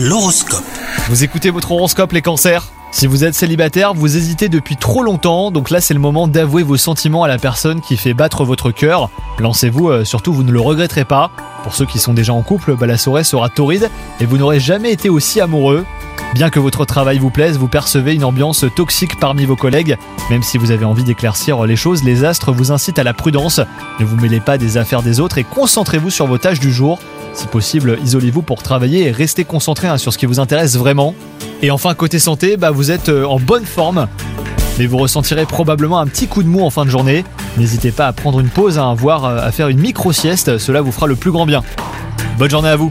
L'horoscope. Vous écoutez votre horoscope les cancers? Si vous êtes célibataire, vous hésitez depuis trop longtemps, donc là c'est le moment d'avouer vos sentiments à la personne qui fait battre votre cœur. Lancez-vous, euh, surtout vous ne le regretterez pas. Pour ceux qui sont déjà en couple, bah, la soirée sera torride et vous n'aurez jamais été aussi amoureux. Bien que votre travail vous plaise, vous percevez une ambiance toxique parmi vos collègues. Même si vous avez envie d'éclaircir les choses, les astres vous incitent à la prudence. Ne vous mêlez pas des affaires des autres et concentrez-vous sur vos tâches du jour. Si possible, isolez-vous pour travailler et restez concentré hein, sur ce qui vous intéresse vraiment. Et enfin, côté santé, bah, vous êtes euh, en bonne forme. Mais vous ressentirez probablement un petit coup de mou en fin de journée. N'hésitez pas à prendre une pause, hein, voire euh, à faire une micro-sieste, cela vous fera le plus grand bien. Bonne journée à vous